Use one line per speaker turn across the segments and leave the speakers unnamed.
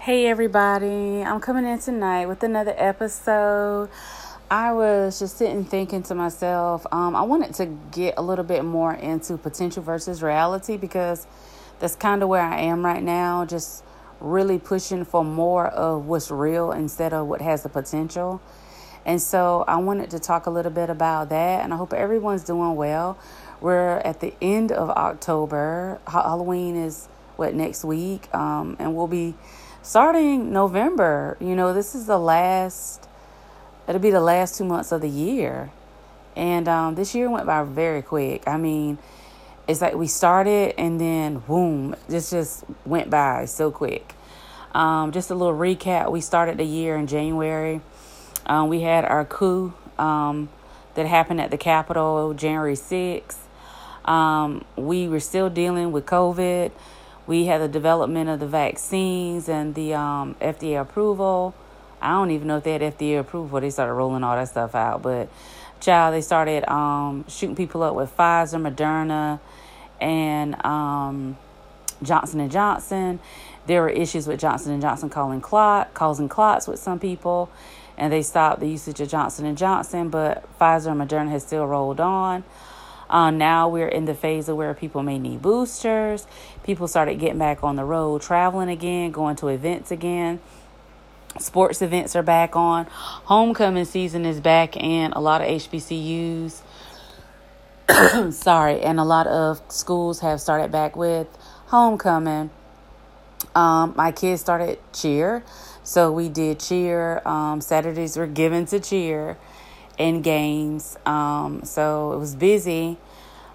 Hey, everybody, I'm coming in tonight with another episode. I was just sitting thinking to myself, um, I wanted to get a little bit more into potential versus reality because that's kind of where I am right now, just really pushing for more of what's real instead of what has the potential. And so I wanted to talk a little bit about that, and I hope everyone's doing well. We're at the end of October. Halloween is what next week, um, and we'll be starting November. You know, this is the last. It'll be the last two months of the year, and um, this year went by very quick. I mean, it's like we started and then boom, this just went by so quick. Um, just a little recap: we started the year in January. Um, we had our coup um, that happened at the Capitol January 6th. Um, we were still dealing with COVID. We had the development of the vaccines and the um, FDA approval. I don't even know if they had FDA approval. They started rolling all that stuff out. But, child, they started um, shooting people up with Pfizer, Moderna, and um, Johnson and Johnson. There were issues with Johnson and Johnson causing clot, causing clots with some people, and they stopped the usage of Johnson and Johnson. But Pfizer and Moderna has still rolled on. Uh, now we're in the phase of where people may need boosters. People started getting back on the road, traveling again, going to events again. Sports events are back on. Homecoming season is back, and a lot of HBCUs, sorry, and a lot of schools have started back with homecoming. Um, my kids started cheer, so we did cheer. Um, Saturdays were given to cheer and games. Um, so it was busy.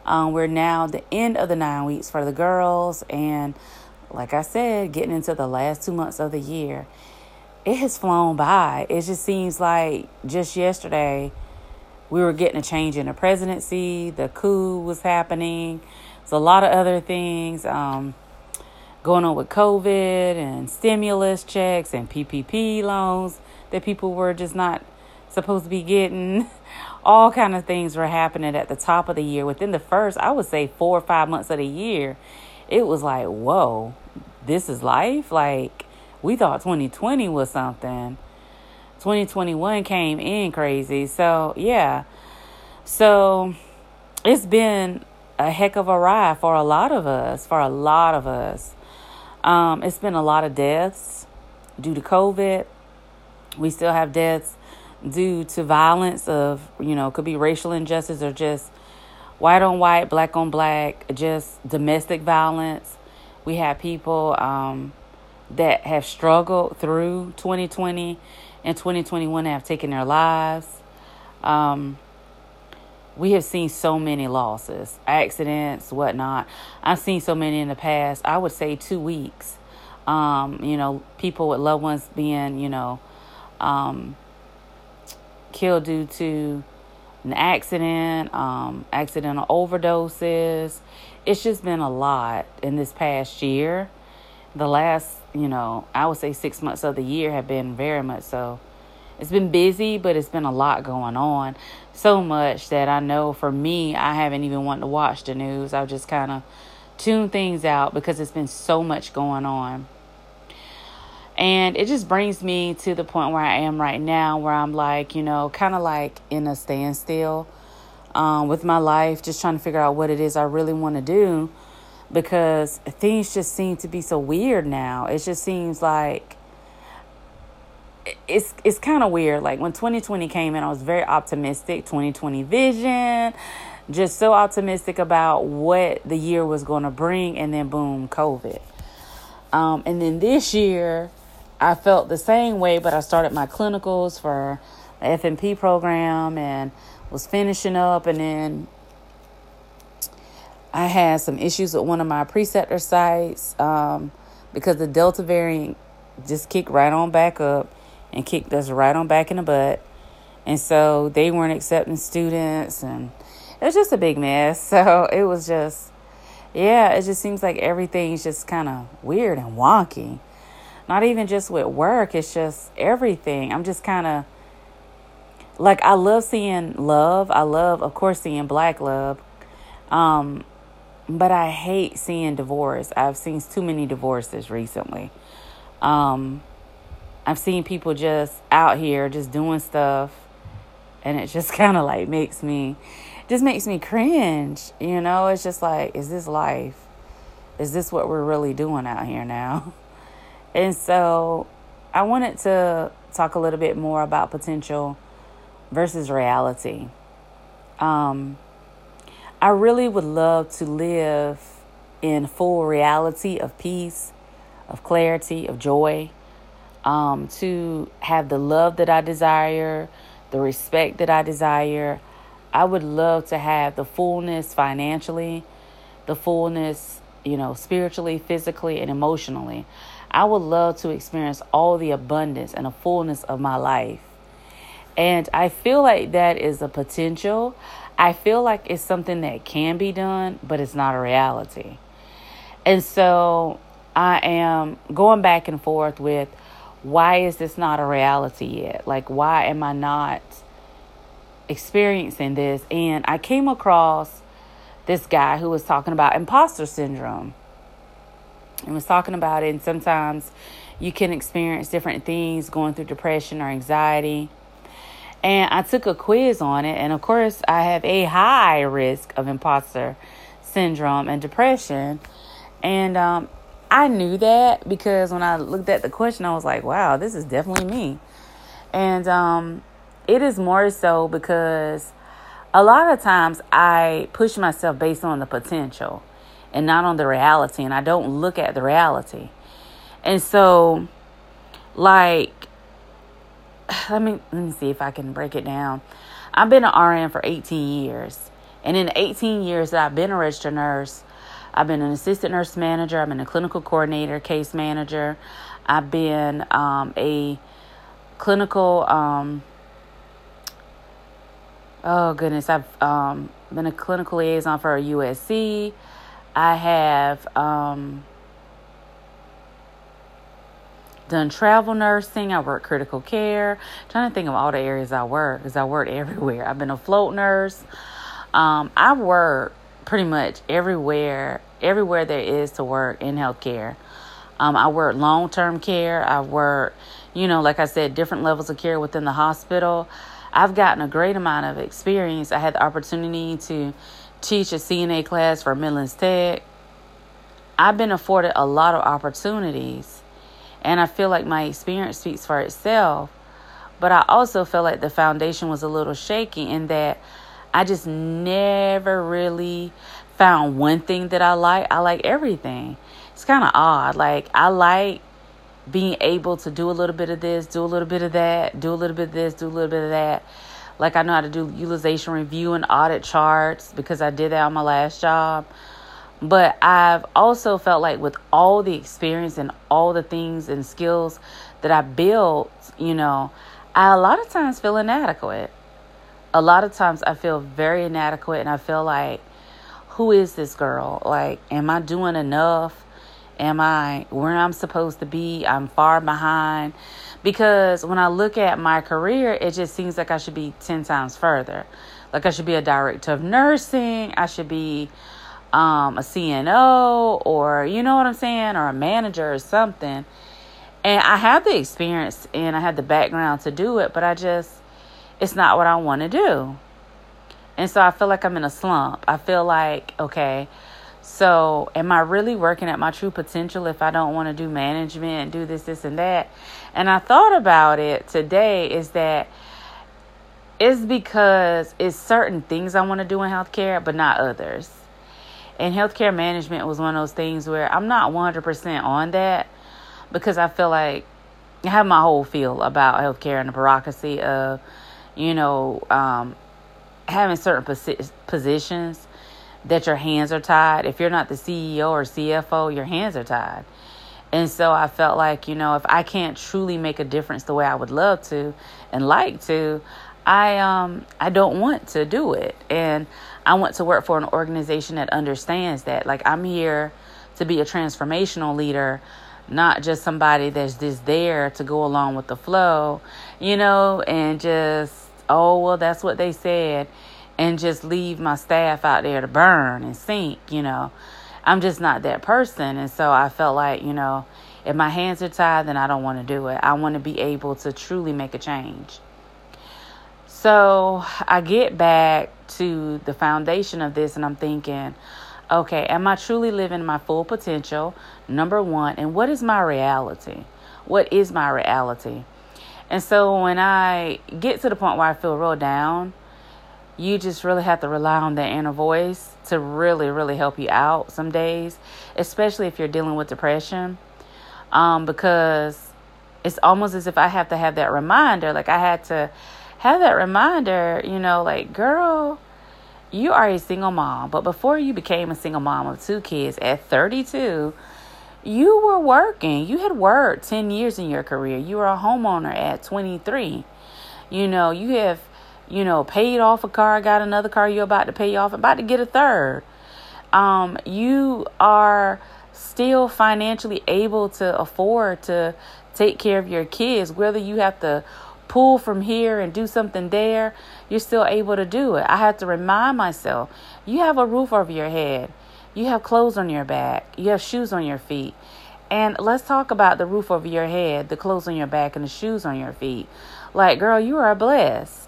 Um, we're now the end of the nine weeks for the girls, and like I said, getting into the last two months of the year. It has flown by. It just seems like just yesterday we were getting a change in the presidency, the coup was happening. There's a lot of other things um, going on with COVID and stimulus checks and PPP loans that people were just not supposed to be getting. All kind of things were happening at the top of the year. Within the first, I would say four or five months of the year, it was like, whoa, this is life. Like we thought 2020 was something. 2021 came in crazy. So yeah. So it's been a heck of a ride for a lot of us. For a lot of us. Um, it's been a lot of deaths due to COVID. We still have deaths due to violence of, you know, could be racial injustice or just white on white, black on black, just domestic violence. We have people um, that have struggled through 2020 and 2021 have taken their lives. Um, we have seen so many losses, accidents, whatnot. I've seen so many in the past. I would say two weeks. Um, you know, people with loved ones being, you know, um, killed due to an accident, um, accidental overdoses. It's just been a lot in this past year. The last, you know, I would say six months of the year have been very much so. It's been busy, but it's been a lot going on. So much that I know for me, I haven't even wanted to watch the news. I've just kind of tuned things out because it's been so much going on. And it just brings me to the point where I am right now, where I'm like, you know, kind of like in a standstill um, with my life, just trying to figure out what it is I really want to do because things just seem to be so weird now. It just seems like it's it's kind of weird. Like when 2020 came in, I was very optimistic. 2020 vision, just so optimistic about what the year was going to bring, and then boom, COVID. Um, and then this year, I felt the same way, but I started my clinicals for the FNP program and was finishing up, and then I had some issues with one of my preceptor sites um, because the Delta variant just kicked right on back up and kicked us right on back in the butt. And so they weren't accepting students, and it was just a big mess. So it was just, yeah, it just seems like everything's just kind of weird and wonky not even just with work, it's just everything. I'm just kind of like I love seeing love. I love, of course, seeing black love. Um, but I hate seeing divorce. I've seen too many divorces recently. Um, I've seen people just out here just doing stuff, and it just kind of like makes me, just makes me cringe. You know, it's just like, is this life? Is this what we're really doing out here now? And so, I wanted to talk a little bit more about potential versus reality. Um, I really would love to live in full reality of peace, of clarity, of joy, um, to have the love that I desire, the respect that I desire. I would love to have the fullness financially, the fullness, you know, spiritually, physically, and emotionally. I would love to experience all the abundance and the fullness of my life. And I feel like that is a potential. I feel like it's something that can be done, but it's not a reality. And so I am going back and forth with why is this not a reality yet? Like, why am I not experiencing this? And I came across this guy who was talking about imposter syndrome and was talking about it. And sometimes you can experience different things going through depression or anxiety. And I took a quiz on it. And of course, I have a high risk of imposter syndrome and depression. And um, I knew that because when I looked at the question, I was like, wow, this is definitely me. And um, it is more so because a lot of times I push myself based on the potential and not on the reality, and I don't look at the reality. And so, like, let me let me see if I can break it down. I've been an RN for 18 years, and in 18 years that I've been a registered nurse, I've been an assistant nurse manager. I've been a clinical coordinator, case manager. I've been um, a clinical. Um, oh goodness, I've um, been a clinical liaison for a USC. I have um, done travel nursing. I work critical care. I'm trying to think of all the areas I work because I work everywhere. I've been a float nurse. Um, I work pretty much everywhere everywhere there is to work in healthcare. Um, I work long term care. I work, you know, like I said, different levels of care within the hospital. I've gotten a great amount of experience. I had the opportunity to teach a CNA class for Midlands Tech. I've been afforded a lot of opportunities, and I feel like my experience speaks for itself. But I also feel like the foundation was a little shaky in that I just never really found one thing that I like. I like everything. It's kind of odd. Like, I like being able to do a little bit of this, do a little bit of that, do a little bit of this, do a little bit of that. Like, I know how to do utilization review and audit charts because I did that on my last job. But I've also felt like with all the experience and all the things and skills that I built, you know, I a lot of times feel inadequate. A lot of times I feel very inadequate and I feel like who is this girl? Like, am I doing enough? Am I where I'm supposed to be? I'm far behind. Because when I look at my career, it just seems like I should be 10 times further. Like, I should be a director of nursing. I should be um, a CNO or, you know what I'm saying, or a manager or something. And I have the experience and I have the background to do it, but I just, it's not what I want to do. And so I feel like I'm in a slump. I feel like, okay, so am I really working at my true potential if I don't want to do management and do this, this, and that? And I thought about it today is that it's because it's certain things I want to do in healthcare, but not others. And healthcare management was one of those things where I'm not 100% on that because I feel like I have my whole feel about healthcare and the bureaucracy of, you know, um, having certain posi- positions that your hands are tied. If you're not the CEO or CFO, your hands are tied. And so I felt like, you know, if I can't truly make a difference the way I would love to and like to, I um I don't want to do it. And I want to work for an organization that understands that. Like I'm here to be a transformational leader, not just somebody that's just there to go along with the flow, you know, and just oh, well, that's what they said, and just leave my staff out there to burn and sink, you know. I'm just not that person. And so I felt like, you know, If my hands are tied, then I don't want to do it. I want to be able to truly make a change. So I get back to the foundation of this and I'm thinking, okay, am I truly living my full potential? Number one. And what is my reality? What is my reality? And so when I get to the point where I feel real down, you just really have to rely on that inner voice to really, really help you out some days, especially if you're dealing with depression. Um, because it's almost as if I have to have that reminder. Like I had to have that reminder, you know, like, girl, you are a single mom. But before you became a single mom of two kids at 32, you were working. You had worked 10 years in your career. You were a homeowner at 23. You know, you have you know, paid off a car, got another car you're about to pay off, about to get a third. Um, you are still financially able to afford to take care of your kids, whether you have to pull from here and do something there, you're still able to do it. I have to remind myself you have a roof over your head, you have clothes on your back, you have shoes on your feet. And let's talk about the roof over your head, the clothes on your back, and the shoes on your feet. Like, girl, you are blessed.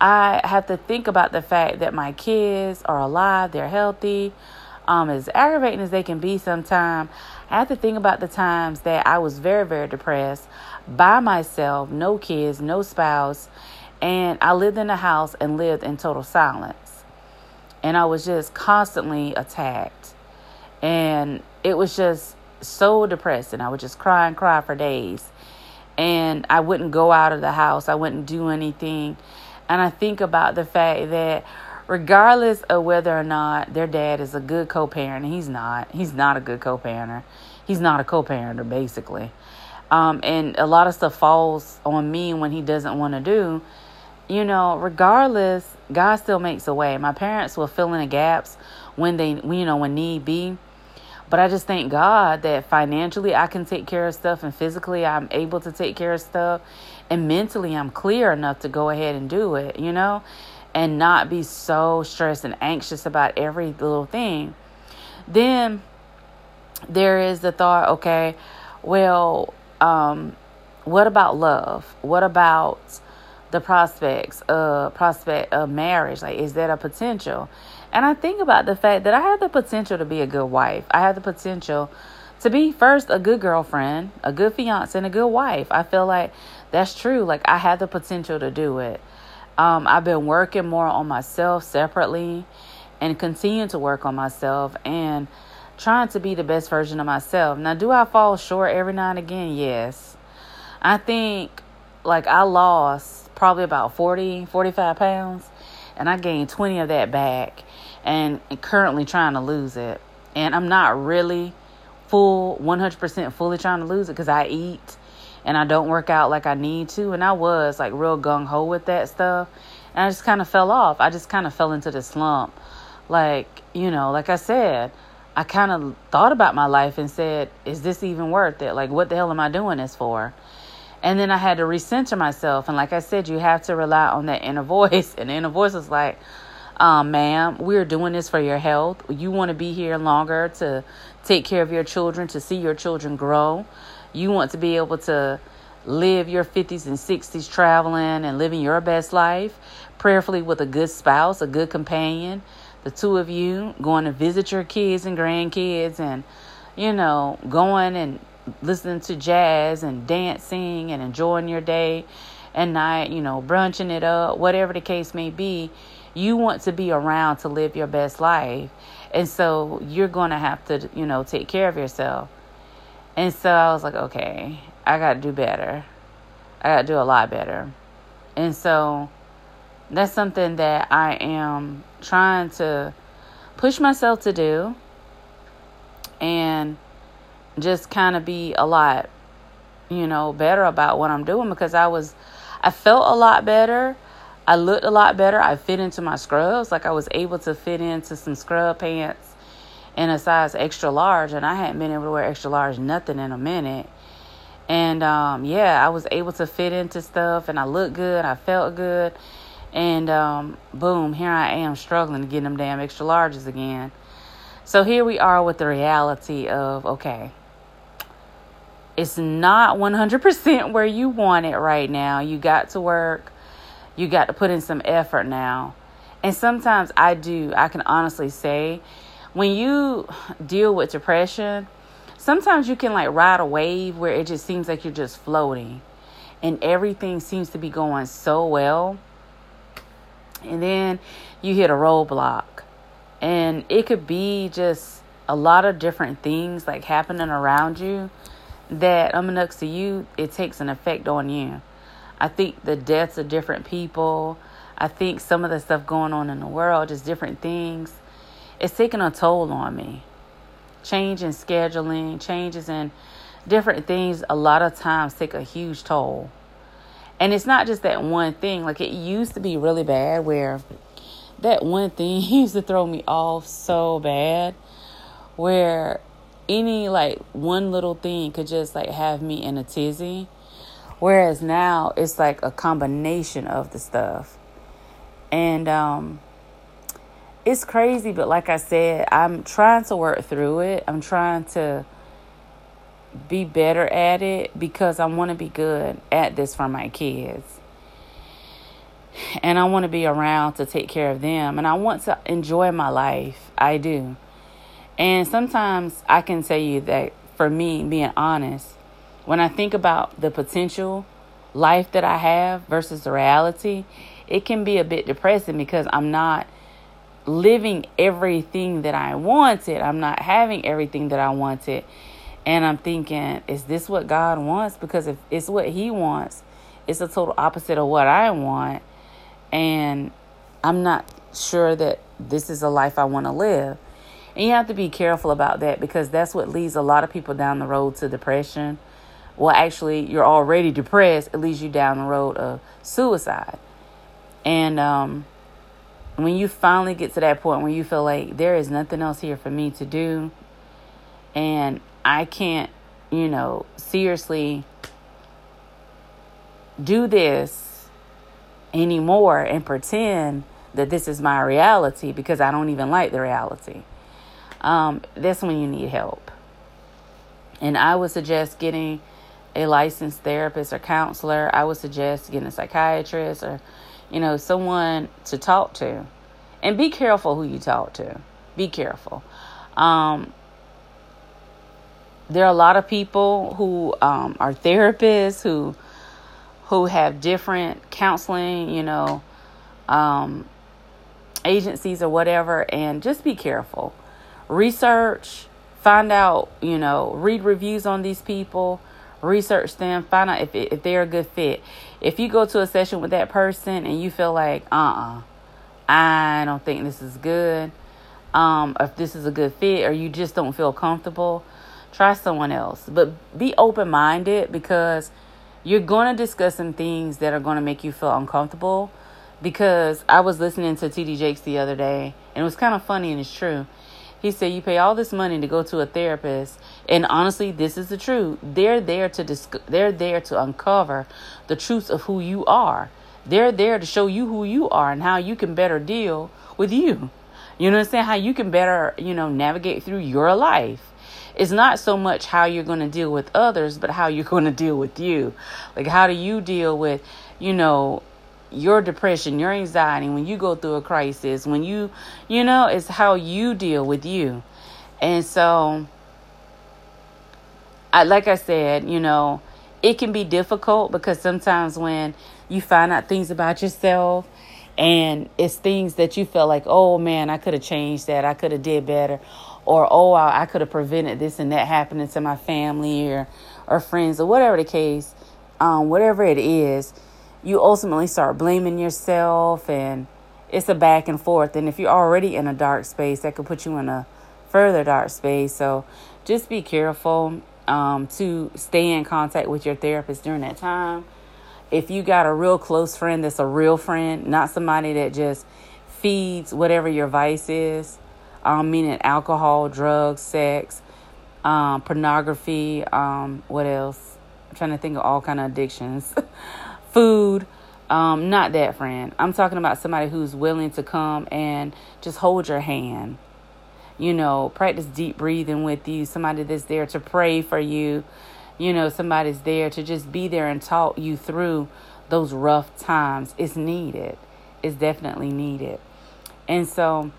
I have to think about the fact that my kids are alive, they're healthy. Um, as aggravating as they can be sometimes, I have to think about the times that I was very, very depressed by myself, no kids, no spouse, and I lived in a house and lived in total silence. And I was just constantly attacked. And it was just so depressing. I would just cry and cry for days. And I wouldn't go out of the house, I wouldn't do anything. And I think about the fact that regardless of whether or not their dad is a good co-parent, he's not. He's not a good co-parenter. He's not a co-parenter, basically. Um, and a lot of stuff falls on me when he doesn't want to do. You know, regardless, God still makes a way. My parents will fill in the gaps when they, you know, when need be. But I just thank God that financially I can take care of stuff and physically I'm able to take care of stuff and mentally I'm clear enough to go ahead and do it, you know, and not be so stressed and anxious about every little thing. Then there is the thought, okay, well, um, what about love? What about the prospects, uh, prospect of marriage? Like, is that a potential? And I think about the fact that I have the potential to be a good wife. I have the potential to be first a good girlfriend, a good fiance, and a good wife. I feel like that's true. Like I have the potential to do it. Um, I've been working more on myself separately and continue to work on myself and trying to be the best version of myself. Now, do I fall short every now and again? Yes. I think like I lost probably about 40, 45 pounds and I gained 20 of that back and currently trying to lose it. And I'm not really full 100% fully trying to lose it because I eat and I don't work out like I need to. And I was like real gung ho with that stuff. And I just kind of fell off. I just kind of fell into the slump. Like, you know, like I said, I kind of thought about my life and said, is this even worth it? Like, what the hell am I doing this for? And then I had to recenter myself. And like I said, you have to rely on that inner voice. And the inner voice is like, um, ma'am, we're doing this for your health. You want to be here longer to take care of your children, to see your children grow. You want to be able to live your 50s and 60s traveling and living your best life, prayerfully with a good spouse, a good companion. The two of you going to visit your kids and grandkids and, you know, going and listening to jazz and dancing and enjoying your day and night, you know, brunching it up, whatever the case may be you want to be around to live your best life. And so you're going to have to, you know, take care of yourself. And so I was like, okay, I got to do better. I got to do a lot better. And so that's something that I am trying to push myself to do and just kind of be a lot, you know, better about what I'm doing because I was, I felt a lot better I looked a lot better. I fit into my scrubs. Like I was able to fit into some scrub pants in a size extra large, and I hadn't been able to wear extra large nothing in a minute. And um, yeah, I was able to fit into stuff, and I looked good. I felt good, and um, boom, here I am struggling to get them damn extra larges again. So here we are with the reality of okay, it's not 100% where you want it right now. You got to work, you got to put in some effort now. And sometimes I do, I can honestly say, when you deal with depression, sometimes you can like ride a wave where it just seems like you're just floating and everything seems to be going so well. And then you hit a roadblock. And it could be just a lot of different things like happening around you that unbeknownst to you, it takes an effect on you. I think the deaths of different people, I think some of the stuff going on in the world, just different things, it's taking a toll on me. Change in scheduling, changes in different things, a lot of times take a huge toll. And it's not just that one thing. Like it used to be really bad where that one thing used to throw me off so bad where any like one little thing could just like have me in a tizzy. Whereas now it's like a combination of the stuff. And um it's crazy, but like I said, I'm trying to work through it. I'm trying to be better at it because I want to be good at this for my kids. And I want to be around to take care of them. And I want to enjoy my life. I do. And sometimes I can tell you that for me, being honest, when I think about the potential life that I have versus the reality, it can be a bit depressing because I'm not living everything that I wanted. I'm not having everything that I wanted. And I'm thinking, is this what God wants? Because if it's what He wants, it's a total opposite of what I want. And I'm not sure that this is a life I want to live. And you have to be careful about that because that's what leads a lot of people down the road to depression. Well, actually, you're already depressed, it leads you down the road of suicide. And um, when you finally get to that point where you feel like there is nothing else here for me to do, and I can't, you know, seriously do this anymore and pretend that this is my reality because I don't even like the reality um, that's when you need help. And I would suggest getting a licensed therapist or counselor. I would suggest getting a psychiatrist or, you know, someone to talk to. And be careful who you talk to. Be careful. Um, there are a lot of people who um, are therapists who who have different counseling, you know, um, agencies or whatever, and just be careful research, find out, you know, read reviews on these people, research them, find out if if they're a good fit. If you go to a session with that person and you feel like, uh-uh, I don't think this is good, um, if this is a good fit, or you just don't feel comfortable, try someone else. But be open minded because you're going to discuss some things that are going to make you feel uncomfortable. Because I was listening to TD Jakes the other day, and it was kind of funny and it's true. He said, You pay all this money to go to a therapist. And honestly, this is the truth. They're there to disc- they're there to uncover the truth of who you are. They're there to show you who you are and how you can better deal with you. You know what I'm saying? How you can better, you know, navigate through your life. It's not so much how you're going to deal with others, but how you're going to deal with you. Like, how do you deal with, you know, your depression, your anxiety, when you go through a crisis, when you, you know, it's how you deal with you. And so, I, like I said, you know, it can be difficult because sometimes when you find out things about yourself and it's things that you feel like, oh man, I could have changed that, I could have did better, or oh, I, I could have prevented this and that happening to my family or or friends or whatever the case, um, whatever it is you ultimately start blaming yourself and it's a back and forth. And if you're already in a dark space that could put you in a further dark space. So just be careful um, to stay in contact with your therapist during that time. If you got a real close friend that's a real friend not somebody that just feeds whatever your vice is um, meaning alcohol drugs sex um, pornography um, what else? I'm trying to think of all kind of addictions food. Um, not that friend. I'm talking about somebody who's willing to come and just hold your hand. You know, practice deep breathing with you. Somebody that's there to pray for you, you know, somebody's there to just be there and talk you through those rough times It's needed. It's definitely needed. And so,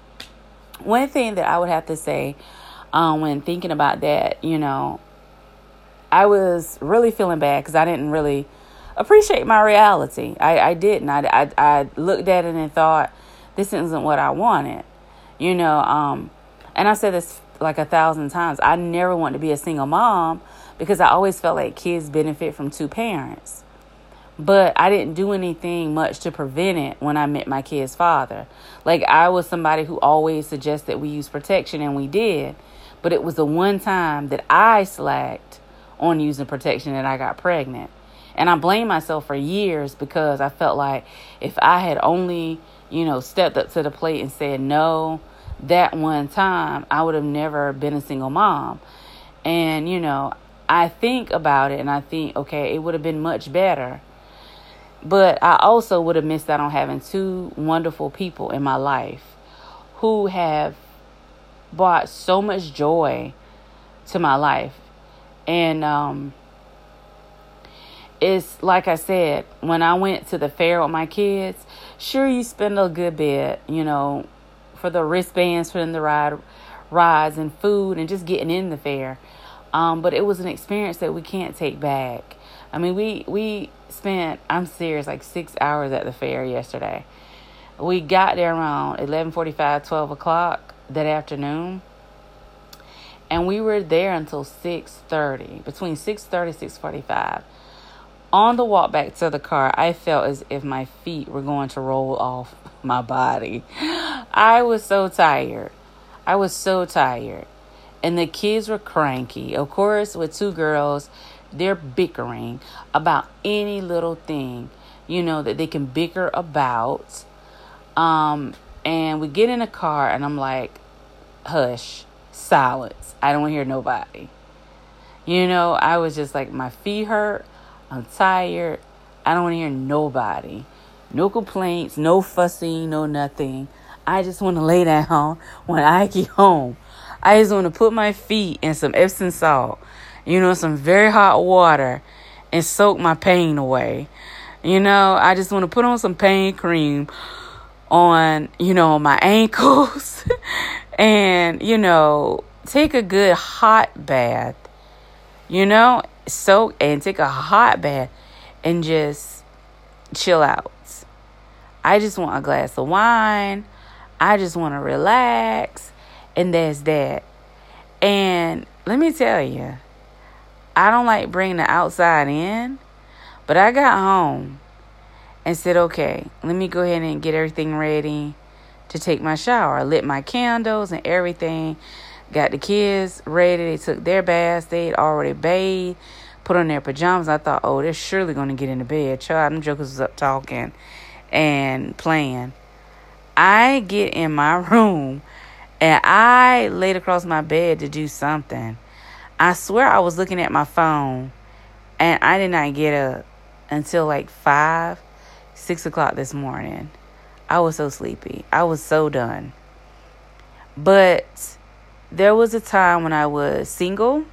one thing that I would have to say um, when thinking about that, you know, I was really feeling bad because I didn't really appreciate my reality. I, I didn't. I, I, I looked at it and thought, this isn't what I wanted. You know, um, and I said this like a thousand times. I never wanted to be a single mom because I always felt like kids benefit from two parents. But I didn't do anything much to prevent it when I met my kid's father. Like I was somebody who always suggested we use protection and we did. But it was the one time that I slacked on using protection and I got pregnant. And I blamed myself for years because I felt like if I had only, you know, stepped up to the plate and said no that one time, I would have never been a single mom. And, you know, I think about it and I think, okay, it would have been much better. But I also would have missed out on having two wonderful people in my life who have brought so much joy to my life. And um, it's like I said, when I went to the fair with my kids, sure, you spend a good bit, you know, for the wristbands, for them to ride rides and food and just getting in the fair. Um, but it was an experience that we can't take back. I mean, we we spent I'm serious like six hours at the fair yesterday. We got there around 11:45, 12 o'clock that afternoon, and we were there until 6:30. Between 6:30 6:45. On the walk back to the car, I felt as if my feet were going to roll off my body. I was so tired. I was so tired and the kids were cranky. Of course, with two girls, they're bickering about any little thing, you know, that they can bicker about. Um, and we get in the car, and I'm like, hush, silence. I don't hear nobody. You know, I was just like, my feet hurt. I'm tired. I don't want to hear nobody. No complaints, no fussing, no nothing. I just want to lay down when I get home. I just want to put my feet in some Epsom salt, you know, some very hot water and soak my pain away. You know, I just want to put on some pain cream on, you know, my ankles and, you know, take a good hot bath. You know, soak and take a hot bath and just chill out. I just want a glass of wine. I just want to relax and that's that. And let me tell you, I don't like bringing the outside in, but I got home and said, okay, let me go ahead and get everything ready to take my shower. I lit my candles and everything. Got the kids ready. They took their baths. They'd already bathed, put on their pajamas. I thought, oh, they're surely going to get into bed. Child, them jokers was up talking and playing. I get in my room and I laid across my bed to do something. I swear I was looking at my phone and I did not get up until like five, six o'clock this morning. I was so sleepy. I was so done. But there was a time when I was single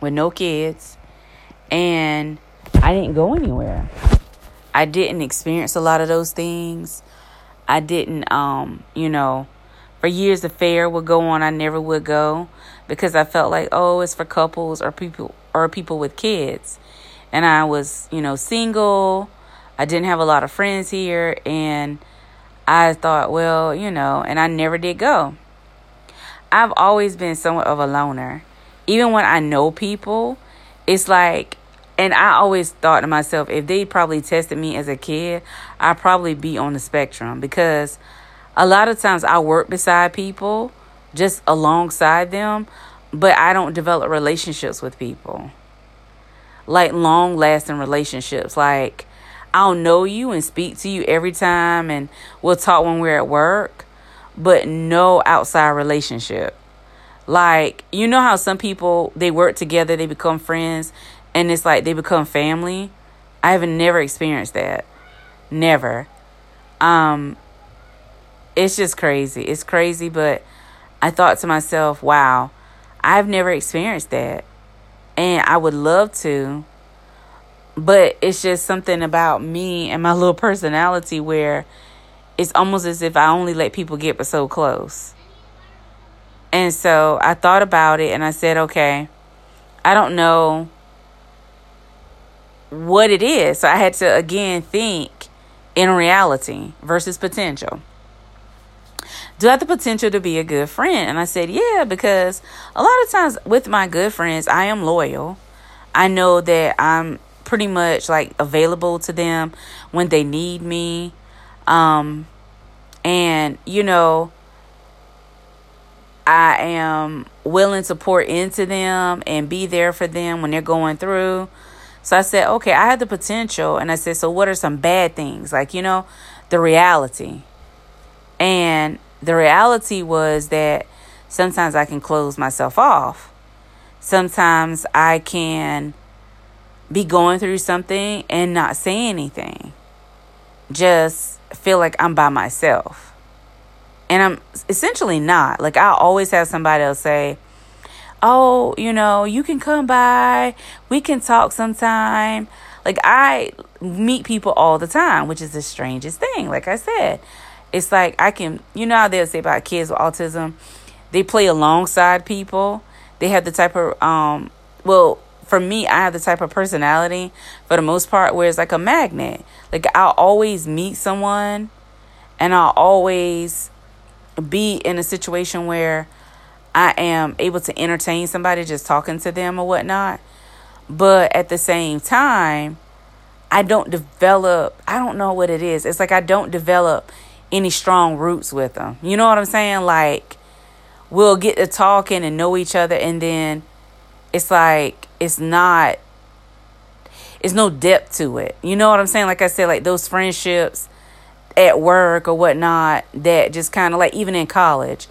with no kids and I didn't go anywhere. I didn't experience a lot of those things. I didn't um, you know, for years the fair would go on i never would go because i felt like oh it's for couples or people or people with kids and i was you know single i didn't have a lot of friends here and i thought well you know and i never did go i've always been somewhat of a loner even when i know people it's like and I always thought to myself, if they probably tested me as a kid, I'd probably be on the spectrum because a lot of times I work beside people, just alongside them, but I don't develop relationships with people. Like long lasting relationships. Like I'll know you and speak to you every time and we'll talk when we're at work, but no outside relationship. Like, you know how some people they work together, they become friends, and it's like they become family? I have never experienced that. Never. Um it's just crazy. It's crazy, but I thought to myself, wow, I've never experienced that. And I would love to, but it's just something about me and my little personality where it's almost as if I only let people get so close. And so I thought about it and I said, okay, I don't know what it is. So I had to again think in reality versus potential. Do I have the potential to be a good friend? And I said, yeah, because a lot of times with my good friends, I am loyal. I know that I'm pretty much like available to them when they need me. Um, and, you know, I am willing to pour into them and be there for them when they're going through. So I said, okay, I had the potential. And I said, so what are some bad things? Like, you know, the reality. And the reality was that sometimes I can close myself off. Sometimes I can be going through something and not say anything. Just feel like I'm by myself. And I'm essentially not. Like, I always have somebody else say, oh, you know, you can come by, we can talk sometime. Like I meet people all the time, which is the strangest thing. Like I said, it's like I can, you know how they'll say about kids with autism, they play alongside people. They have the type of, um, well, for me, I have the type of personality for the most part where it's like a magnet. Like I'll always meet someone and I'll always be in a situation where I am able to entertain somebody just talking to them or whatnot. But at the same time, I don't develop, I don't know what it is. It's like I don't develop any strong roots with them. You know what I'm saying? Like, we'll get to talking and know each other, and then it's like, it's not, it's no depth to it. You know what I'm saying? Like I said, like those friendships at work or whatnot that just kind of like, even in college,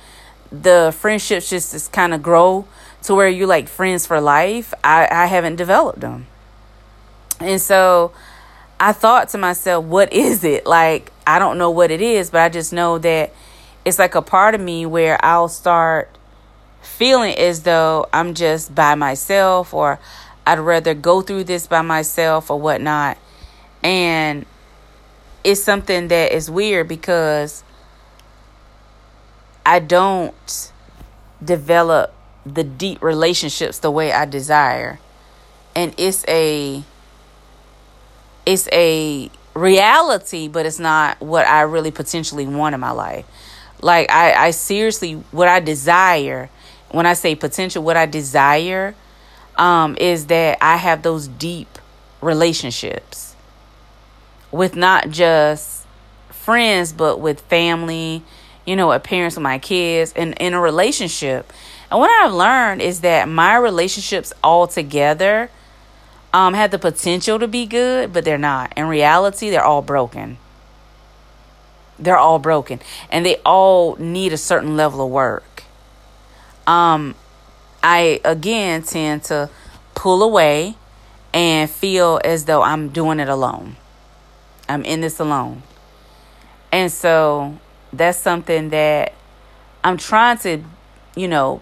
the friendships just, just kind of grow to where you're like friends for life, I, I haven't developed them. And so I thought to myself, what is it? Like, I don't know what it is, but I just know that it's like a part of me where I'll start feeling as though I'm just by myself or I'd rather go through this by myself or whatnot. And it's something that is weird because I don't develop the deep relationships the way I desire. And it's a it's a reality, but it's not what I really potentially want in my life. Like I, I seriously what I desire, when I say potential, what I desire um, is that I have those deep relationships with not just friends, but with family, you know, a parents of my kids and in a relationship. And what I've learned is that my relationships all together um, have the potential to be good, but they're not. In reality, they're all broken. They're all broken. And they all need a certain level of work. Um, I, again, tend to pull away and feel as though I'm doing it alone. I'm in this alone. And so that's something that I'm trying to, you know,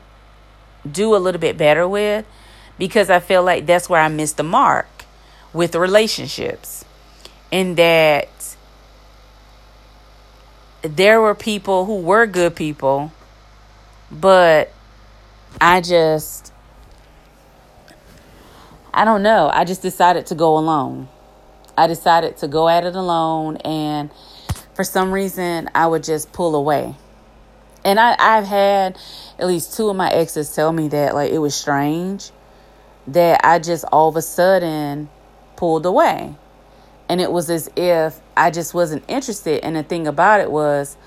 do a little bit better with because I feel like that's where I missed the mark with relationships. And that there were people who were good people, but I just, I don't know. I just decided to go alone. I decided to go at it alone and for some reason I would just pull away. And I, I've had at least two of my exes tell me that like it was strange that I just all of a sudden pulled away. And it was as if I just wasn't interested. And the thing about it was,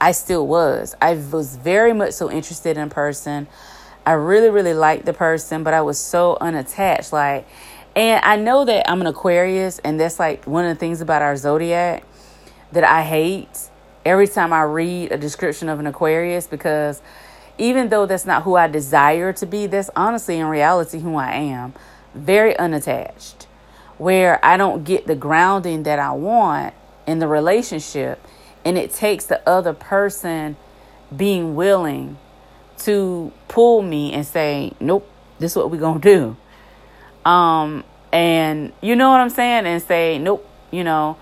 I still was. I was very much so interested in person. I really, really liked the person, but I was so unattached. Like, and I know that I'm an Aquarius, and that's like one of the things about our zodiac that I hate every time I read a description of an Aquarius because even though that's not who I desire to be, that's honestly in reality who I am. Very unattached, where I don't get the grounding that I want in the relationship. And it takes the other person being willing to pull me and say, nope, this is what we're to do. Um, and you know what I'm saying? And say, nope, you know,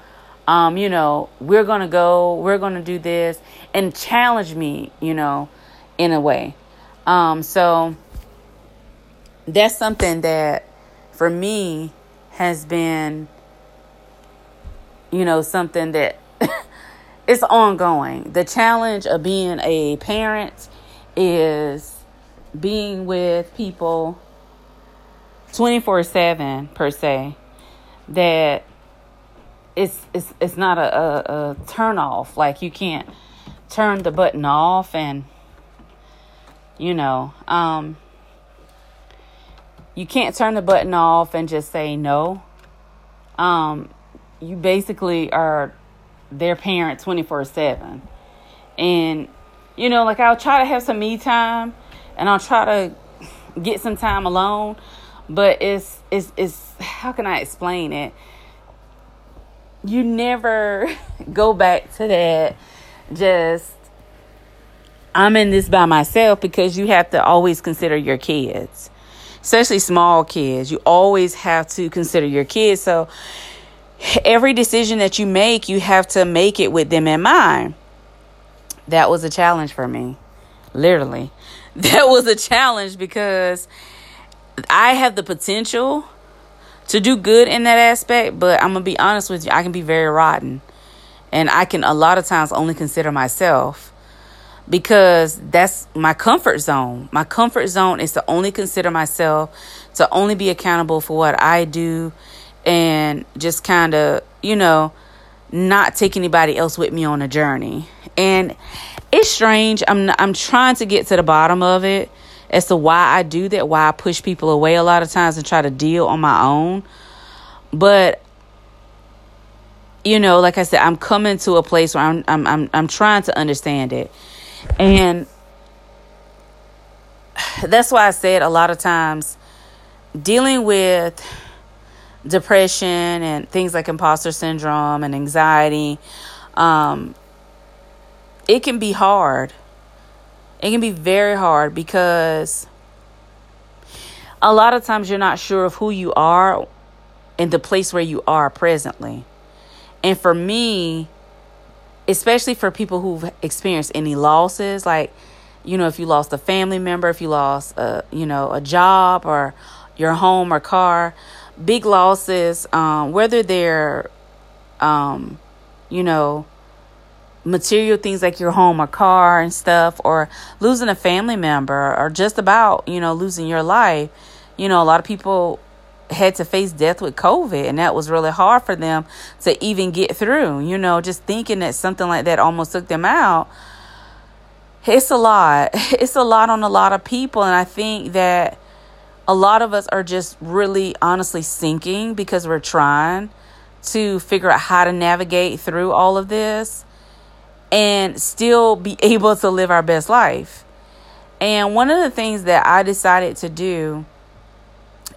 um, you know, we're gonna go, we're gonna do this, and challenge me, you know, in a way. Um, so that's something that for me has been, you know, something that it's ongoing. The challenge of being a parent is being with people 24 7 per se that it's it's it's not a, a, a turn off like you can't turn the button off and you know um you can't turn the button off and just say no. Um you basically are their parent 24 7 and you know like i'll try to have some me time and i'll try to get some time alone but it's it's it's how can I explain it? You never go back to that just I'm in this by myself because you have to always consider your kids. Especially small kids. You always have to consider your kids. So every decision that you make, you have to make it with them in mind. That was a challenge for me. Literally. That was a challenge because I have the potential to do good in that aspect, but I'm gonna be honest with you, I can be very rotten. And I can a lot of times only consider myself because that's my comfort zone. My comfort zone is to only consider myself, to only be accountable for what I do, and just kind of, you know, not take anybody else with me on a journey. And it's strange. I'm I'm trying to get to the bottom of it as to why I do that, why I push people away a lot of times and try to deal on my own. But you know, like I said, I'm coming to a place where I'm I'm I'm, I'm trying to understand it. And that's why I said a lot of times dealing with depression and things like imposter syndrome and anxiety um, it can be hard it can be very hard because a lot of times you're not sure of who you are in the place where you are presently. And for me, especially for people who've experienced any losses, like, you know, if you lost a family member, if you lost, a, you know, a job or your home or car, big losses, um, whether they're, um, you know, material things like your home or car and stuff, or losing a family member, or just about, you know, losing your life. You know, a lot of people had to face death with COVID, and that was really hard for them to even get through. You know, just thinking that something like that almost took them out. It's a lot. It's a lot on a lot of people, and I think that a lot of us are just really honestly sinking because we're trying to figure out how to navigate through all of this and still be able to live our best life. And one of the things that I decided to do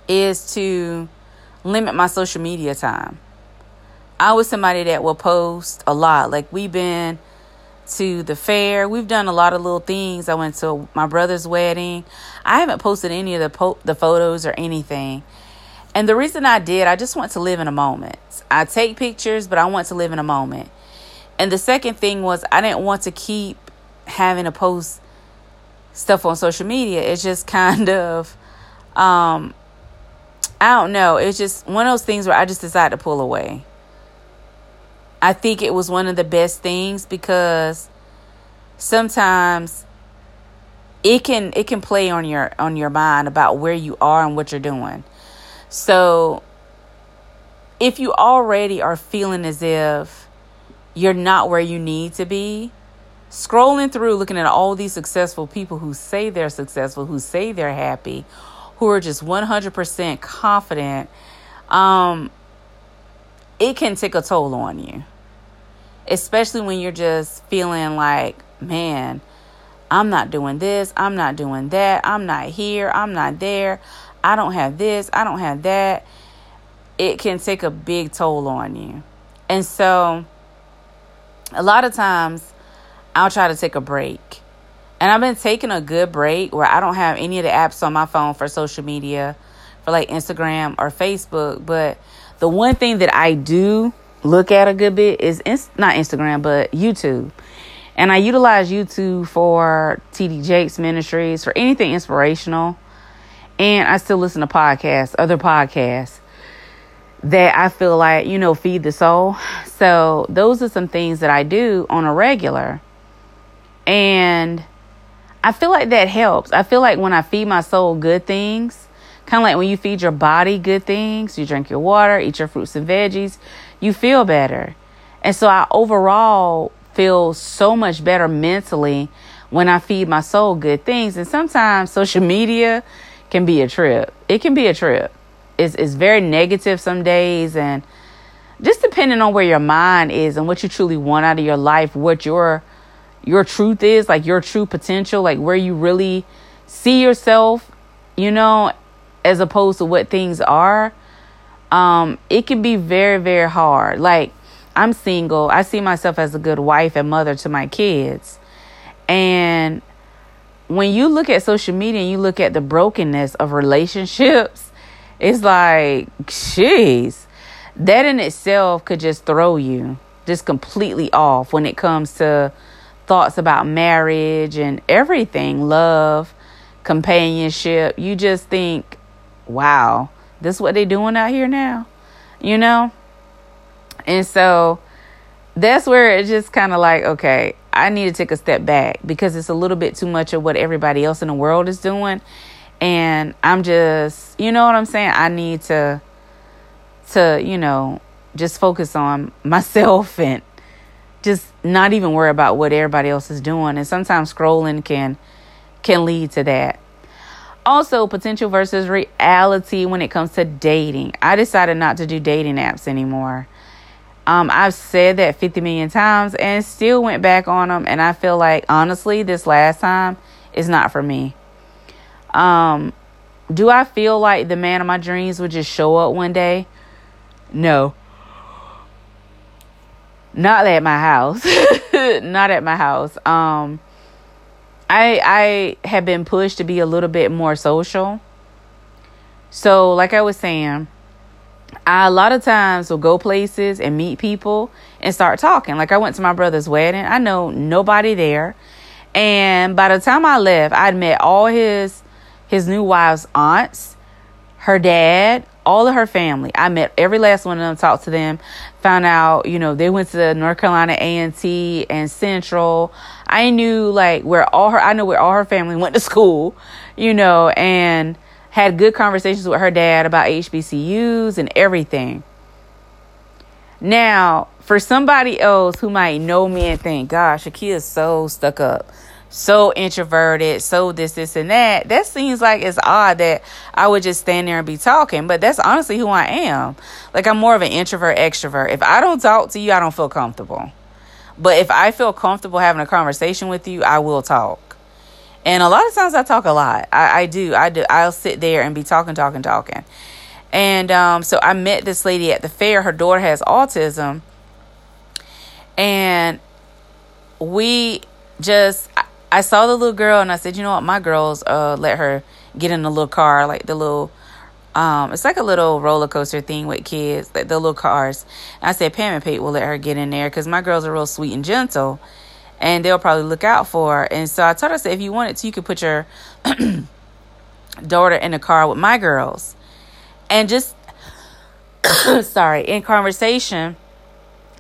is to limit my social media time. I was somebody that will post a lot. Like we've been to the fair. We've done a lot of little things. I went to my brother's wedding. I haven't posted any of the po- the photos or anything. And the reason I did, I just want to live in a moment. I take pictures, but I want to live in a moment. And the second thing was I didn't want to keep having to post stuff on social media. It's just kind of um I don't know. It's just one of those things where I just decided to pull away. I think it was one of the best things because sometimes it can it can play on your on your mind about where you are and what you're doing. So if you already are feeling as if you're not where you need to be, scrolling through looking at all these successful people who say they're successful, who say they're happy, who are just 100% confident, um, it can take a toll on you. Especially when you're just feeling like, man, I'm not doing this, I'm not doing that, I'm not here, I'm not there, I don't have this, I don't have that. It can take a big toll on you. And so, a lot of times I'll try to take a break. And I've been taking a good break where I don't have any of the apps on my phone for social media for like Instagram or Facebook. But the one thing that I do look at a good bit is not Instagram, but YouTube. And I utilize YouTube for TD Jakes Ministries, for anything inspirational. And I still listen to podcasts, other podcasts that I feel like, you know, feed the soul. So those are some things that I do on a regular. And I feel like that helps. I feel like when I feed my soul good things, kind of like when you feed your body good things, you drink your water, eat your fruits and veggies, you feel better. And so I overall feel so much better mentally when I feed my soul good things. And sometimes social media can be a trip. It can be a trip. It's, it's very negative some days and just depending on where your mind is and what you truly want out of your life, what your your truth is, like your true potential, like where you really see yourself, you know, as opposed to what things are. Um, it can be very, very hard. Like I'm single. I see myself as a good wife and mother to my kids. And when you look at social media and you look at the brokenness of relationships, it's like, jeez, that in itself could just throw you just completely off when it comes to thoughts about marriage and everything, love, companionship. You just think, wow, this is what they're doing out here now, you know? And so that's where it's just kind of like, okay, I need to take a step back because it's a little bit too much of what everybody else in the world is doing and I'm just, you know what I'm saying? I need to to, you know, just focus on myself and just not even worry about what everybody else is doing. And sometimes scrolling can can lead to that. Also, potential versus reality when it comes to dating. I decided not to do dating apps anymore. Um, I've said that 50 million times and still went back on them. And I feel like, honestly, this last time is not for me. Um, do I feel like the man of my dreams would just show up one day? No. Not at my house. Not at my house. Um I I have been pushed to be a little bit more social. So, like I was saying, I a lot of times will go places and meet people and start talking. Like I went to my brother's wedding. I know nobody there. And by the time I left, I'd met all his his new wife's aunts, her dad, all of her family. I met every last one of them, talked to them, found out, you know, they went to North Carolina A&T and Central. I knew like where all her, I know where all her family went to school, you know, and had good conversations with her dad about HBCUs and everything. Now, for somebody else who might know me and think, gosh, Shakia is so stuck up so introverted, so this, this, and that. That seems like it's odd that I would just stand there and be talking, but that's honestly who I am. Like, I'm more of an introvert, extrovert. If I don't talk to you, I don't feel comfortable. But if I feel comfortable having a conversation with you, I will talk. And a lot of times I talk a lot. I, I do. I do. I'll sit there and be talking, talking, talking. And um, so I met this lady at the fair. Her daughter has autism. And we just I saw the little girl and I said, you know what, my girls uh let her get in the little car, like the little um it's like a little roller coaster thing with kids, like the little cars. And I said Pam and Pate will let her get in there because my girls are real sweet and gentle and they'll probably look out for. And so I told her, I said, if you wanted to, you could put your daughter in the car with my girls. And just sorry, in conversation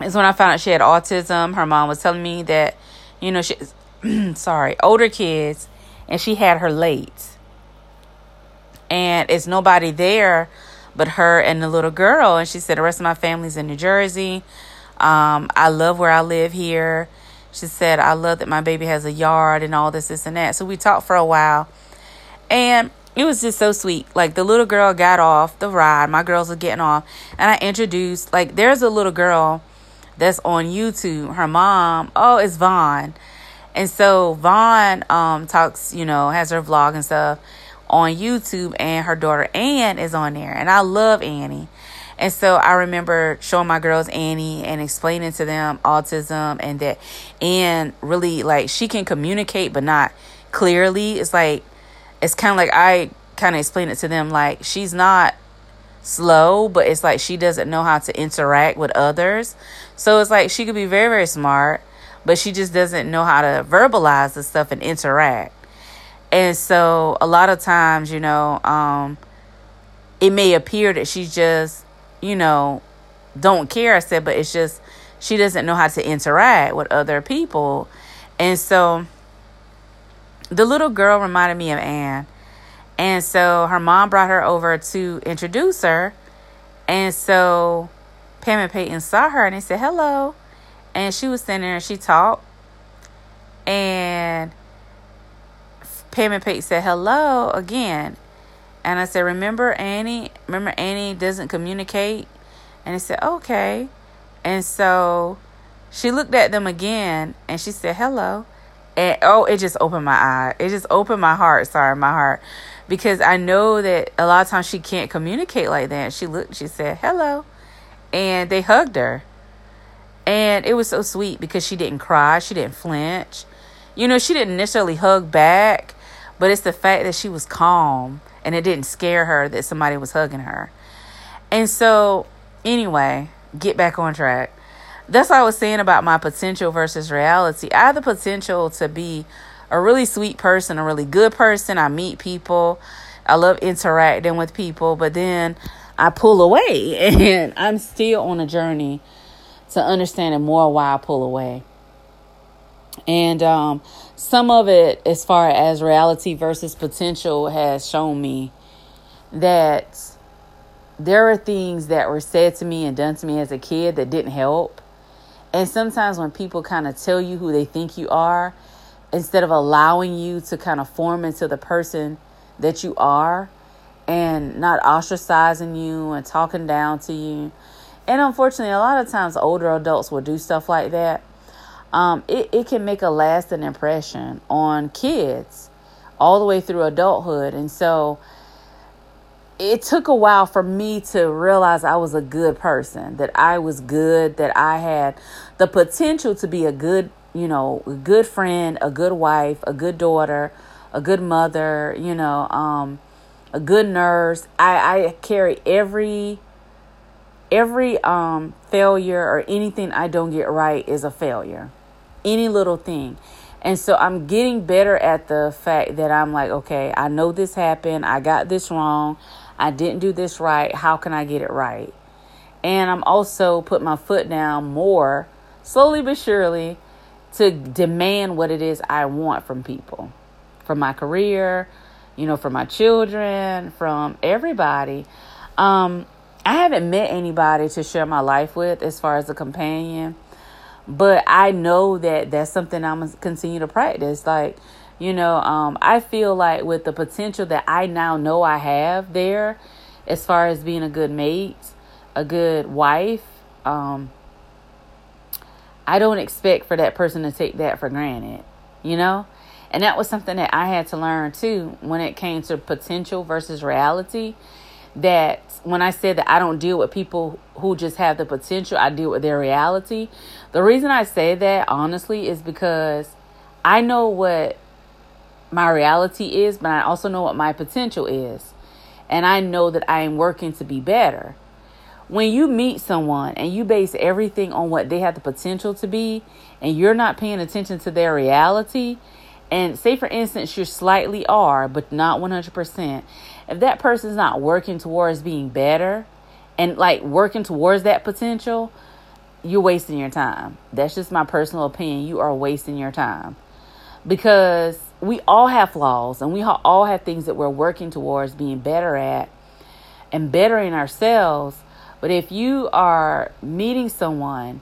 is when I found out she had autism. Her mom was telling me that, you know, she sorry, older kids, and she had her late. And it's nobody there but her and the little girl. And she said, The rest of my family's in New Jersey. Um, I love where I live here. She said, I love that my baby has a yard and all this, this, and that. So we talked for a while. And it was just so sweet. Like the little girl got off the ride. My girls are getting off. And I introduced, like, there's a little girl that's on YouTube. Her mom, oh, it's Vaughn. And so Vaughn um, talks, you know, has her vlog and stuff on YouTube, and her daughter Anne is on there. And I love Annie. And so I remember showing my girls Annie and explaining to them autism and that Anne really like she can communicate but not clearly. It's like it's kind of like I kind of explain it to them like she's not slow, but it's like she doesn't know how to interact with others. So it's like she could be very, very smart, but she just doesn't know how to verbalize the stuff and interact. And so a lot of times, you know, um, it may appear that she's just, you know, don't care, I said, but it's just she doesn't know how to interact with other people. And so the little girl reminded me of Anne. And so her mom brought her over to introduce her. And so Pam and Peyton saw her and they said, hello. And she was sitting there and she talked. And Pam and Peyton said, hello again. And I said, remember Annie? Remember Annie doesn't communicate? And they said, okay. And so she looked at them again and she said, hello. And oh, it just opened my eye. It just opened my heart. Sorry, my heart. Because I know that a lot of times she can't communicate like that. She looked, she said, hello. And they hugged her. And it was so sweet because she didn't cry. She didn't flinch. You know, she didn't necessarily hug back, but it's the fact that she was calm and it didn't scare her that somebody was hugging her. And so, anyway, get back on track that's what I was saying about my potential versus reality. I have the potential to be a really sweet person, a really good person. I meet people. I love interacting with people, but then I pull away and I'm still on a journey to understanding more why I pull away. And um, some of it, as far as reality versus potential, has shown me that there are things that were said to me and done to me as a kid that didn't help. And sometimes when people kind of tell you who they think you are, instead of allowing you to kind of form into the person that you are and not ostracizing you and talking down to you. And unfortunately, a lot of times older adults will do stuff like that. Um, it, it can make a lasting impression on kids all the way through adulthood. And so it took a while for me to realize I was a good person, that I was good, that I had the potential to be a good, you know, good friend, a good wife, a good daughter, a good mother, you know, um, a good nurse. I, I carry every every um failure or anything I don't get right is a failure. Any little thing. And so I'm getting better at the fact that I'm like, okay, I know this happened. I got this wrong. I didn't do this right. How can I get it right? And I'm also putting my foot down more, slowly but surely, to demand what it is I want from people, from my career, you know, from my children, from everybody. Um, I haven't met anybody to share my life with as far as a companion, but I know that that's something I'm gonna continue to practice. Like, you know, um, I feel like with the potential that I now know I have there, as far as being a good mate, a good wife, um, I don't expect for that person to take that for granted, you know? And that was something that I had to learn too when it came to potential versus reality. That when I said that I don't deal with people who just have the potential, I deal with their reality. The reason I say that honestly is because I know what my reality is, but I also know what my potential is. And I know that I am working to be better. When you meet someone and you base everything on what they have the potential to be, and you're not paying attention to their reality, and say for instance, you slightly are, but not 100%, if that person's not working towards being better and like working towards that potential, you're wasting your time. That's just my personal opinion. You are wasting your time because we all have flaws and we all have things that we're working towards being better at and bettering ourselves. But if you are meeting someone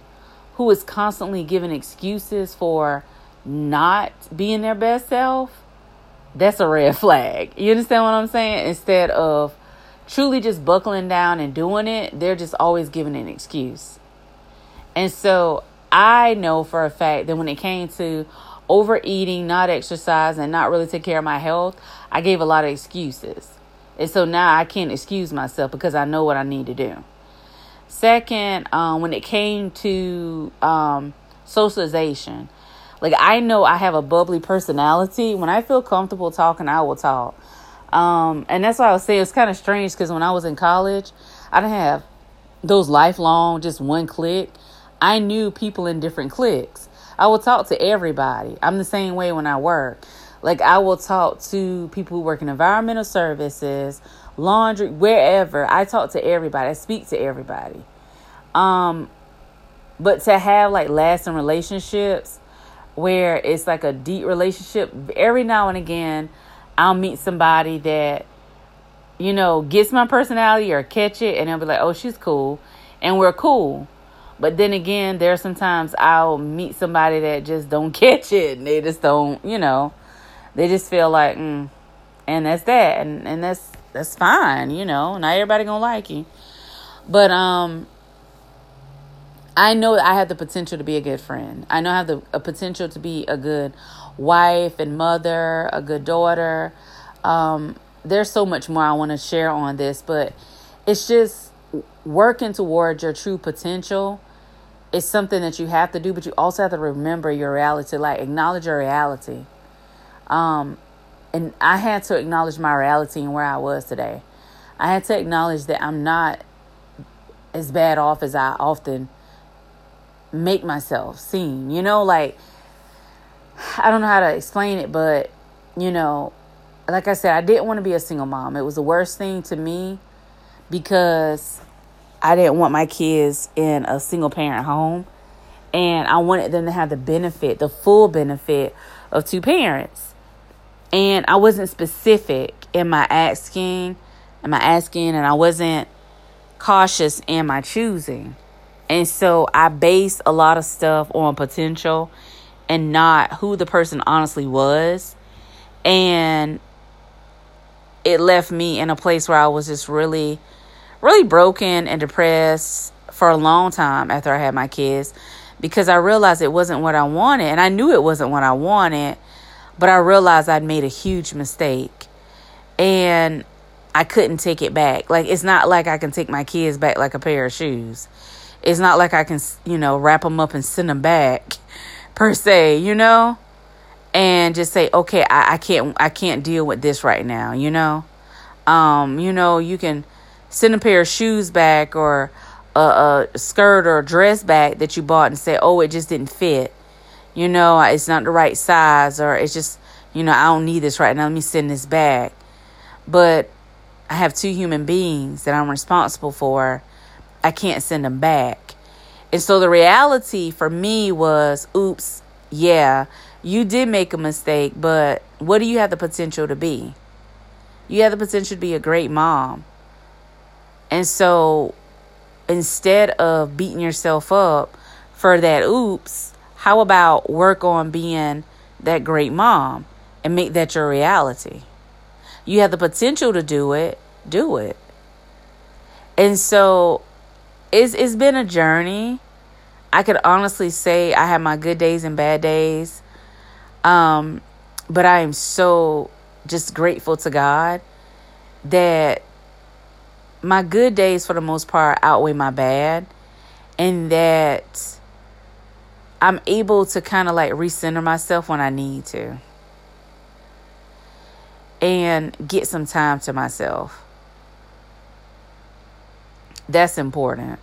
who is constantly giving excuses for not being their best self, that's a red flag. You understand what I'm saying? Instead of truly just buckling down and doing it, they're just always giving an excuse. And so I know for a fact that when it came to overeating, not exercise, and not really take care of my health, I gave a lot of excuses. And so now I can't excuse myself because I know what I need to do. Second, um, when it came to um, socialization, like I know I have a bubbly personality. When I feel comfortable talking, I will talk. Um, and that's why I was saying it's kind of strange because when I was in college, I didn't have those lifelong, just one clique. I knew people in different cliques. I will talk to everybody. I'm the same way when I work. Like I will talk to people who work in environmental services, laundry, wherever. I talk to everybody. I speak to everybody. Um, but to have like lasting relationships where it's like a deep relationship, every now and again, I'll meet somebody that, you know, gets my personality or catch it, and they'll be like, oh, she's cool. And we're cool. But then again, there are sometimes I'll meet somebody that just don't catch it, and they just don't, you know, they just feel like, mm, and that's that, and and that's that's fine, you know. Not everybody gonna like you, but um, I know I have the potential to be a good friend. I know I have the a potential to be a good wife and mother, a good daughter. Um, there's so much more I want to share on this, but it's just working towards your true potential is something that you have to do, but you also have to remember your reality, like acknowledge your reality. Um, and I had to acknowledge my reality and where I was today. I had to acknowledge that I'm not as bad off as I often make myself seem. You know, like I don't know how to explain it, but you know, like I said, I didn't want to be a single mom. It was the worst thing to me because I didn't want my kids in a single parent home and I wanted them to have the benefit, the full benefit of two parents and I wasn't specific in my asking, in my asking, and I wasn't cautious in my choosing. And so I based a lot of stuff on potential and not who the person honestly was. And it left me in a place where I was just really, really broken and depressed for a long time after I had my kids because I realized it wasn't what I wanted. And I knew it wasn't what I wanted but I realized I'd made a huge mistake and I couldn't take it back. Like, it's not like I can take my kids back like a pair of shoes. It's not like I can, you know, wrap them up and send them back per se, you know? And just say, okay, I, I can't, I can't deal with this right now, you know? Um, you know, you can send a pair of shoes back or a, a skirt or a dress back that you bought and say, oh, it just didn't fit you know, it's not the right size, or it's just, you know, I don't need this right now. Let me send this back. But I have two human beings that I'm responsible for. I can't send them back. And so the reality for me was oops, yeah, you did make a mistake, but what do you have the potential to be? You have the potential to be a great mom. And so instead of beating yourself up for that oops, how about work on being that great mom and make that your reality? You have the potential to do it, do it. And so it's it's been a journey. I could honestly say I have my good days and bad days. Um, but I am so just grateful to God that my good days for the most part outweigh my bad and that I'm able to kind of like recenter myself when I need to and get some time to myself. That's important.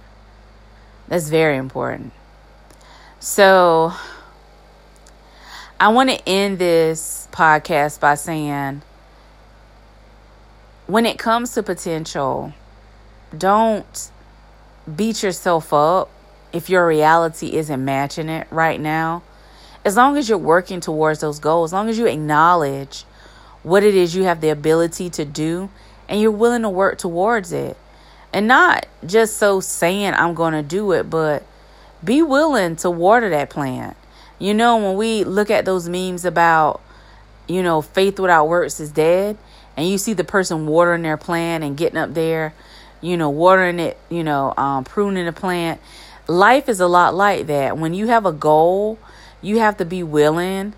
That's very important. So, I want to end this podcast by saying when it comes to potential, don't beat yourself up if your reality isn't matching it right now, as long as you're working towards those goals, as long as you acknowledge what it is you have the ability to do and you're willing to work towards it. And not just so saying I'm going to do it, but be willing to water that plant. You know, when we look at those memes about, you know, faith without works is dead, and you see the person watering their plant and getting up there, you know, watering it, you know, um, pruning the plant, life is a lot like that. When you have a goal, you have to be willing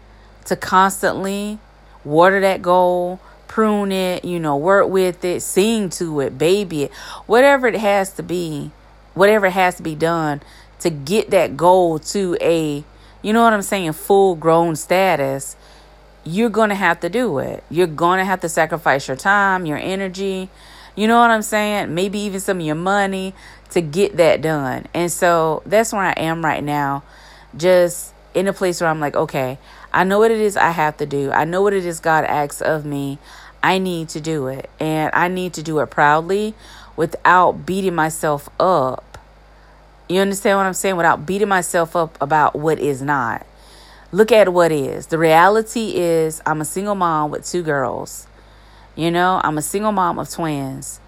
to constantly water that goal, prune it, you know, work with it, sing to it, baby it, whatever it has to be, whatever has to be done to get that goal to a, you know what I'm saying, full grown status. you're going to have to do it. You're going to have to sacrifice your time, your energy, you know what I'm saying? Maybe even some of your money to get that done. And so that's where I am right now. Just in a place where I'm like, okay, I know what it is I have to do. I know what it is God asks of me. I need to do it. And I need to do it proudly without beating myself up. You understand what I'm saying? Without beating myself up about what is not. Look at what is. The reality is, I'm a single mom with two girls. You know, I'm a single mom of twins.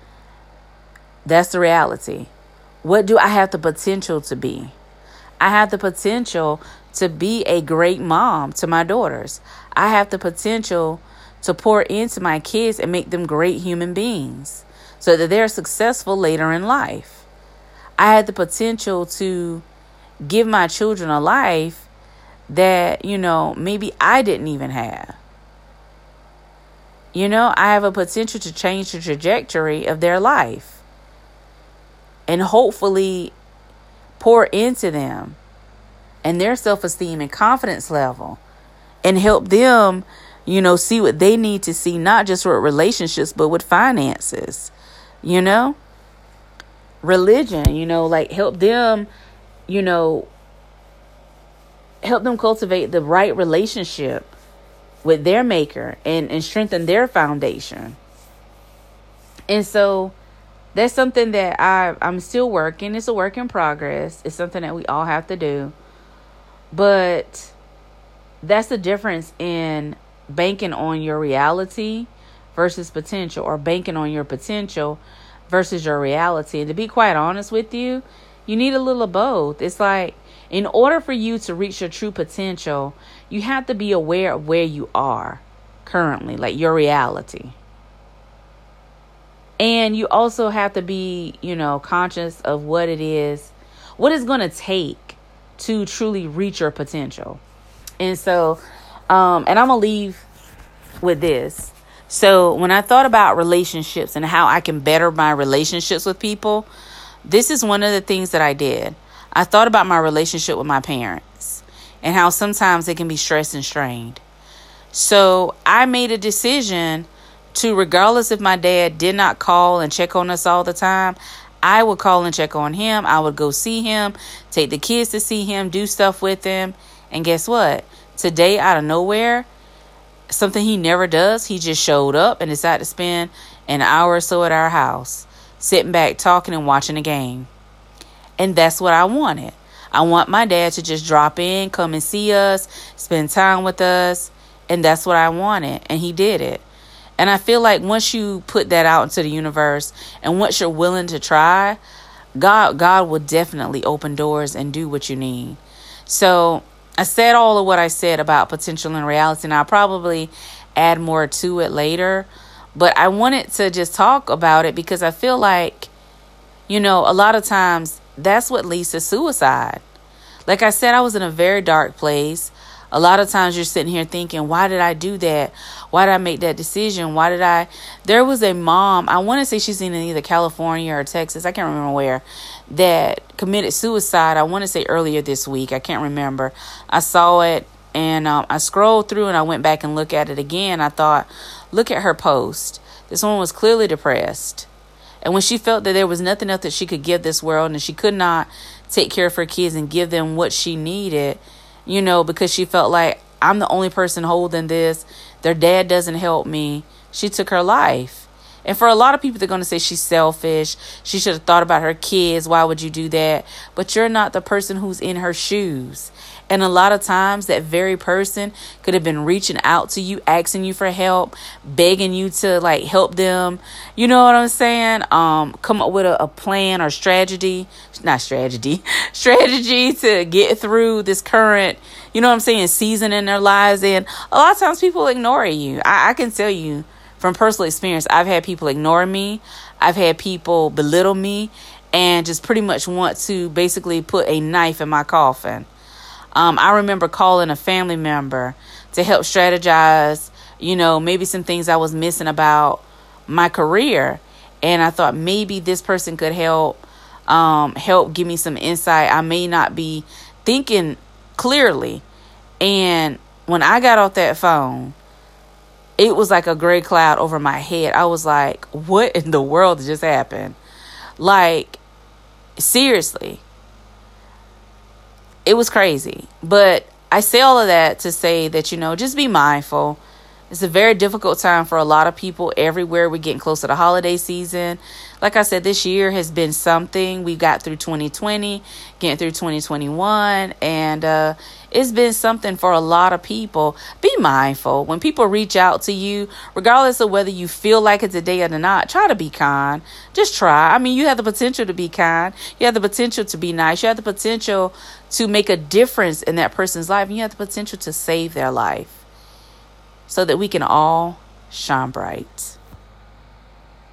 That's the reality. What do I have the potential to be? I have the potential to be a great mom to my daughters. I have the potential to pour into my kids and make them great human beings so that they're successful later in life. I had the potential to give my children a life that, you know, maybe I didn't even have. You know, I have a potential to change the trajectory of their life and hopefully pour into them and their self esteem and confidence level and help them, you know, see what they need to see, not just with relationships, but with finances, you know, religion, you know, like help them, you know, help them cultivate the right relationship with their maker and, and strengthen their foundation. And so that's something that I, I'm still working. It's a work in progress. It's something that we all have to do. But that's the difference in banking on your reality versus potential or banking on your potential versus your reality. And to be quite honest with you, you need a little of both. It's like in order for you to reach your true potential, you have to be aware of where you are currently, like your reality. And you also have to be, you know, conscious of what it is, what it's going to take to truly reach your potential. And so, um, and I'm going to leave with this. So, when I thought about relationships and how I can better my relationships with people, this is one of the things that I did. I thought about my relationship with my parents and how sometimes it can be stressed and strained. So I made a decision to, regardless if my dad did not call and check on us all the time, I would call and check on him. I would go see him, take the kids to see him, do stuff with him. And guess what? Today, out of nowhere, something he never does, he just showed up and decided to spend an hour or so at our house, sitting back, talking, and watching a game. And that's what I wanted. I want my dad to just drop in, come and see us, spend time with us. And that's what I wanted. And he did it. And I feel like once you put that out into the universe and once you're willing to try, God God will definitely open doors and do what you need. So I said all of what I said about potential and reality, and I'll probably add more to it later. But I wanted to just talk about it because I feel like, you know, a lot of times that's what leads to suicide. Like I said, I was in a very dark place. A lot of times you're sitting here thinking, why did I do that? Why did I make that decision? Why did I? There was a mom, I want to say she's in either California or Texas, I can't remember where, that committed suicide. I want to say earlier this week. I can't remember. I saw it and um, I scrolled through and I went back and looked at it again. I thought, look at her post. This woman was clearly depressed. And when she felt that there was nothing else that she could give this world and she could not take care of her kids and give them what she needed, you know, because she felt like I'm the only person holding this, their dad doesn't help me, she took her life. And for a lot of people, they're going to say she's selfish. She should have thought about her kids. Why would you do that? But you're not the person who's in her shoes. And a lot of times, that very person could have been reaching out to you, asking you for help, begging you to like help them. You know what I'm saying? Um, come up with a, a plan or strategy, not strategy, strategy to get through this current, you know what I'm saying, season in their lives. And a lot of times, people ignore you. I, I can tell you from personal experience, I've had people ignore me, I've had people belittle me, and just pretty much want to basically put a knife in my coffin. Um, I remember calling a family member to help strategize, you know, maybe some things I was missing about my career. And I thought maybe this person could help um, help give me some insight. I may not be thinking clearly. And when I got off that phone, it was like a gray cloud over my head. I was like, what in the world just happened? Like, seriously. It was crazy. But I say all of that to say that, you know, just be mindful it's a very difficult time for a lot of people everywhere. We're getting close to the holiday season. Like I said, this year has been something. We got through 2020, getting through 2021, and uh, it's been something for a lot of people. Be mindful when people reach out to you, regardless of whether you feel like it's a day or not. Try to be kind. Just try. I mean, you have the potential to be kind. You have the potential to be nice. You have the potential to make a difference in that person's life, and you have the potential to save their life so that we can all shine bright.